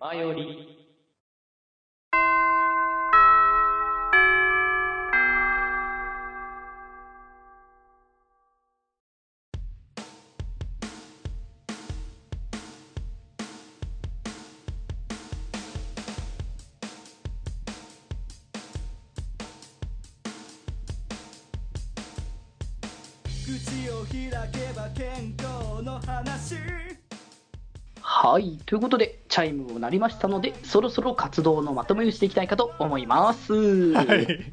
前より。口を開けば健康の話。はい。ということで、チャイムも鳴りましたので、そろそろ活動のまとめをしていきたいかと思います。はい。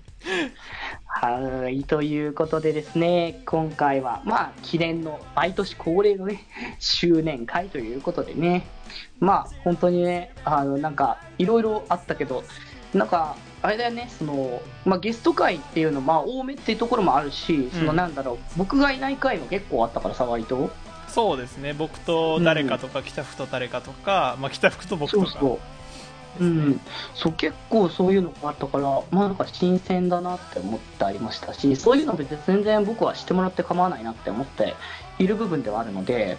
はい。ということでですね、今回は、まあ、記念の、毎年恒例のね、周年会ということでね、まあ、本当にね、あの、なんか、いろいろあったけど、なんか、あれだよね、その、まあ、ゲスト会っていうの、まあ、多めっていうところもあるし、その、うんなんだろう、僕がいない回も結構あったからさ、割と。そうですね。僕と誰かとか、北福と誰かとか、まあ、北福と僕とか。そうそう。うん、そう結構そういうのがあったから、まあ、なんか新鮮だなって思ってありましたし、そういうの別に全然僕はしてもらって構わないなって思っている部分ではあるので、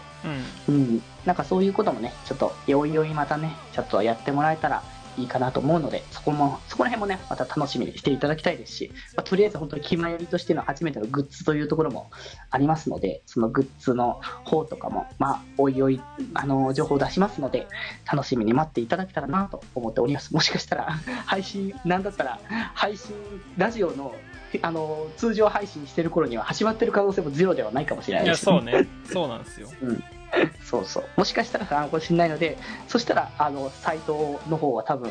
うん。うん、なんかそういうこともね、ちょっと、おいおいまたね、ちょっとやってもらえたらいいかなと思うので、そこも、そこら辺もね、また楽しみにしていただきたいですし、まあ、とりあえず本当に気前よりとしての初めてのグッズというところもありますので、そのグッズの方とかも、まあ、おいおい、あの、情報を出しますので、楽しみに待っていただけたらなと思っております。もしかしたら、配信、なんだったら、配信、ラジオの、あの、通常配信してる頃には始まってる可能性もゼロではないかもしれないいや、です。そうね。そうなんですよ。そうそう。もしかしたらあのかもしれないので、そしたら、あの、サイトの方は多分、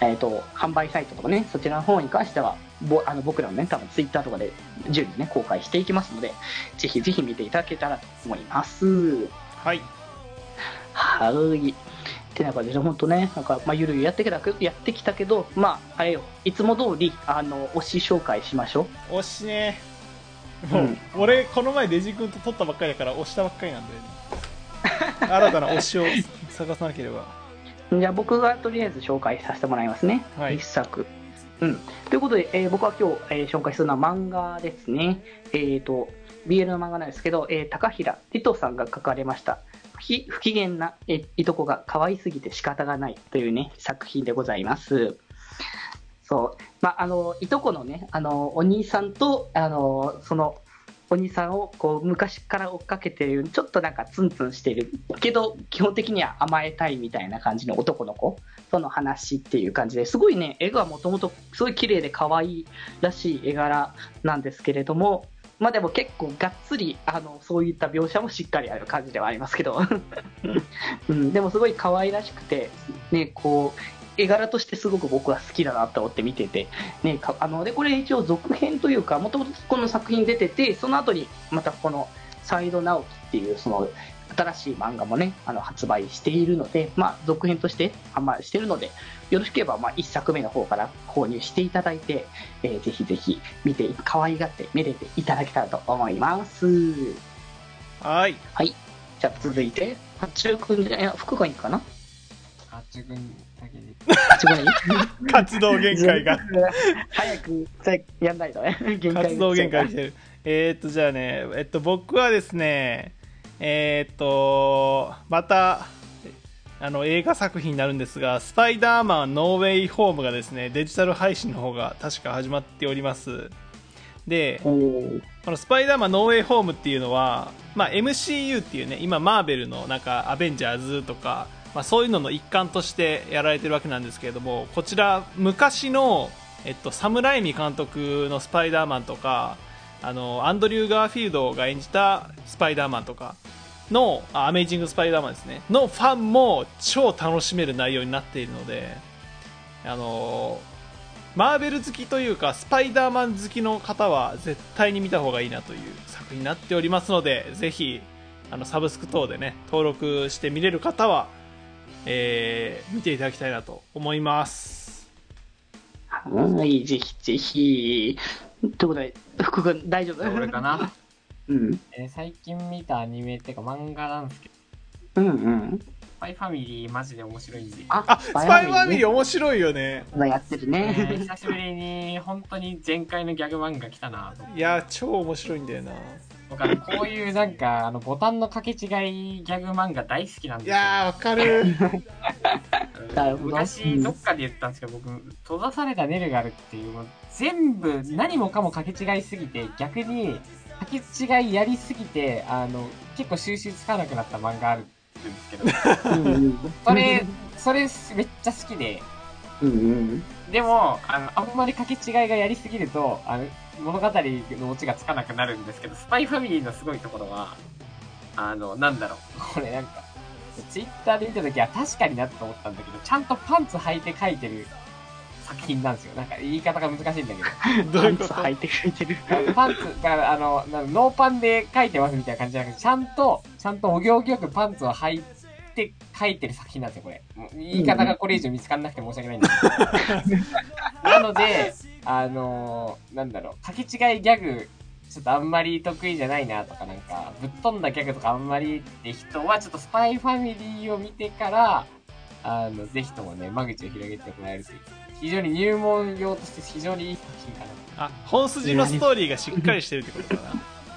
えっ、と、販売サイトとかね、そちらの方に関しては、ぼあの僕らのね、多分ツイッターとかで順にね、公開していきますので、ぜひぜひ見ていただけたらと思います。はい。はーい。ってな感じで、本当ね、なんか、まあ、ゆるゆるやってきたけど、やってきたけど、まあ、あれよ、いつも通り、あの、推し紹介しましょう。推しね。もう、うん俺、この前デジ君と撮ったばっかりだから、推したばっかりなんで、新たな推しを探さなければ。じゃあ僕がとりあえず紹介させてもらいますね。はい一作。うん。ということで、えー僕は今日、えー紹介するのは漫画ですね。えっ、と、BL の漫画なんですけど、えー高平ティトさんが書かれました、不機不機嫌な、えーいとこが可愛すぎて仕方がないというね、作品でございます。そう。まあ、あの、いとこのね、あの、お兄さんと、あの、その、お兄さんをこう昔から追っかけてるちょっとなんかツンツンしてるけど基本的には甘えたいみたいな感じの男の子との話っていう感じですごいね絵がもともとすごい綺麗で可愛いらしい絵柄なんですけれどもまあでも結構がっつりあのそういった描写もしっかりある感じではありますけど、うん、でもすごい可愛らしくてねこう絵柄としてすごく僕は好きだなと思って見てて、ね、かあのでこれ一応続編というかもともとこの作品出ててその後にまたこの「サイド直樹」っていうその新しい漫画もねあの発売しているので、まあ、続編として販売しているのでよろしければまあ1作目の方から購入していただいて、えーぜひぜひ見て可愛がって見れていただけたらと思います。はい。じゃあ続いて八中君じゃいや福がいいかな？あっちくんだけで。八中君いい活動限界が。早くやんないとね活動限界来てる。えー、っと、じゃあね、えっと、僕はですね、えー、っと、また、あの、映画作品になるんですが、スパイダーマンノーウェイホームがですね、デジタル配信の方が確か始まっております。で、このスパイダーマンノーウェイホームっていうのは、まあ、MCU っていうね、今マーベルのなんかアベンジャーズとか、まあ、そういうのの一環としてやられてるわけなんですけれども、こちら昔の、えっと、サム・ライミ監督のスパイダーマンとか、あの、アンドリュー・ガーフィールドが演じたスパイダーマンとかの、アメイジング・スパイダーマンですね、のファンも超楽しめる内容になっているので、あのマーベル好きというかスパイダーマン好きの方は絶対に見た方がいいなという作品になっておりますのでぜひあのサブスク等でね登録して見れる方は、えー見ていただきたいなと思いますはい、ぜひぜひ。ということで、福君大丈夫？俺かな？うん。えー最近見たアニメっていうか漫画なんですけど、うんうん。スパイファミリーマジで面白いんで、ああスパイファミリー？ー面白いよねやってるえーね。久しぶりに本当に前回のギャグ漫画来たなと。いや超面白いんだよな僕こういうなんか、あの、ボタンの掛け違いギャグ漫画大好きなんですよ。いやー、わかる。昔、ど。っかで言ったん。ですけど、僕、閉ざされたネルガルっていう、もう全部、何もかも掛け違いすぎて、逆に、掛け違いやりすぎて、あの、結構収集つかなくなった漫画あるん。ですけど、それ、それめっちゃ好きで、うん。うん。でも、あの、あん。まり掛け違いがやりすぎると、あの、物語のオチがつかなくなるんですけど、スパイファミリーのすごいところは、あの、なんだろう。これなんか、ツイッターで見たときは確かになって思ったんだけど、ちゃんとパンツ履いて書いてる作品なんですよ。なんか言い方が難しいんだけど。どういうこと？パンツ履いてくれてる。パンツが、あの、なノーパンで書いてますみたいな感じじゃなくて、ちゃんと、ちゃんとお行儀よくパンツを履いて書いてる作品なんですよ、これ。言い方がこれ以上見つからなくて申し訳ないんですけど。なので、あのなんだろう、書き違いギャグ、ちょっとあんまり得意じゃないなとか、なんか、ぶっ飛んだギャグとかあんまりって人は、ちょっとスパイファミリーを見てから、あの、ぜひともね、間口を広げてもらえるという。非常に入門用として非常にいい作品かな。あ、本筋のストーリーがしっかりしてるってことかな。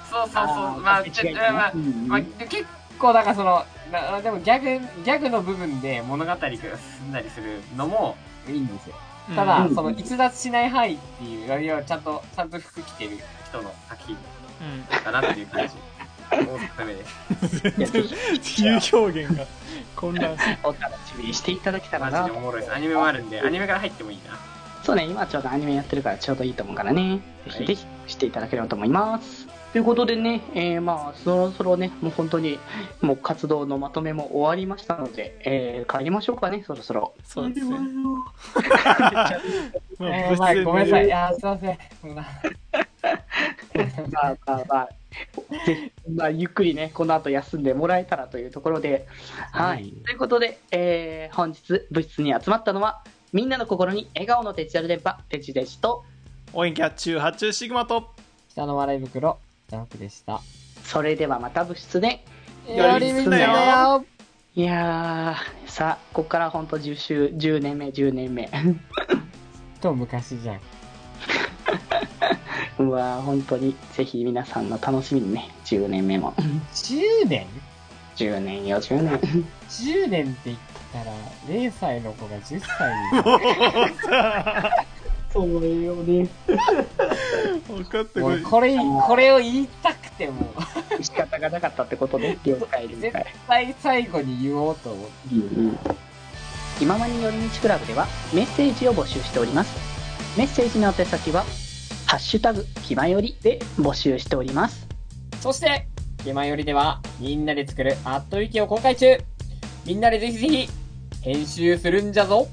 そうそうそう。まあ、ちょ違いまあ、まあ、結構、だからその、なでもギャグ、ギャグの部分で物語が進んだりするのもいいんですよ。ただ、うんその逸脱しない範囲っていうよりはちゃんと、ちゃんと服着てる人の作品うん。だなっていう感じ。おすすめです。全然、比喩表現が混乱する。お楽しみにしていただけたらなマジでおもろいです。アニメもあるんで、アニメから入ってもいいな。そうね、今ちょうどアニメやってるからちょうどいいと思うからね。ぜはいひぜひしていただければと思います。ということでね、えーまあ、そろそろね、もう本当に、もう活動のまとめも終わりましたので、えー帰りましょうかね、そろそろ。そうですね。もうえー、まあ、ごめんなさい。いやー、すいません。そんな まあまあまあ、ぜひ、まあ、ゆっくりね、この後休んでもらえたらというところで、はい。はいということで、えー本日部室に集まったのは、みんなの心に笑顔のデジタル電波、デジデジと、応援キャッチュー発注シグマと、下の笑い袋、ジャンプでした。それではまた部室で、やりみんなよよいやー、さあ、ここから本当10週、10年目、10年目。と昔じゃん。うわー、本当に、ぜひ皆さんの楽しみにね、10年目も。10年10年よ、10年。10年って言ったら、0歳の子が10歳に そうよね。分かってもこい。うこれ、これを言いたくても、仕方がなかったってことね、了解了絶解。対最後に言おうと思って。うんうん今まに寄り道クラブではメッセージを募集しております。メッセージの宛先は、ハッシュタグ、ひまよりで募集しております。そして、ゲマよりでは、みんなで作るアットウィキを公開中みんなでぜひぜひ、編集するんじゃぞ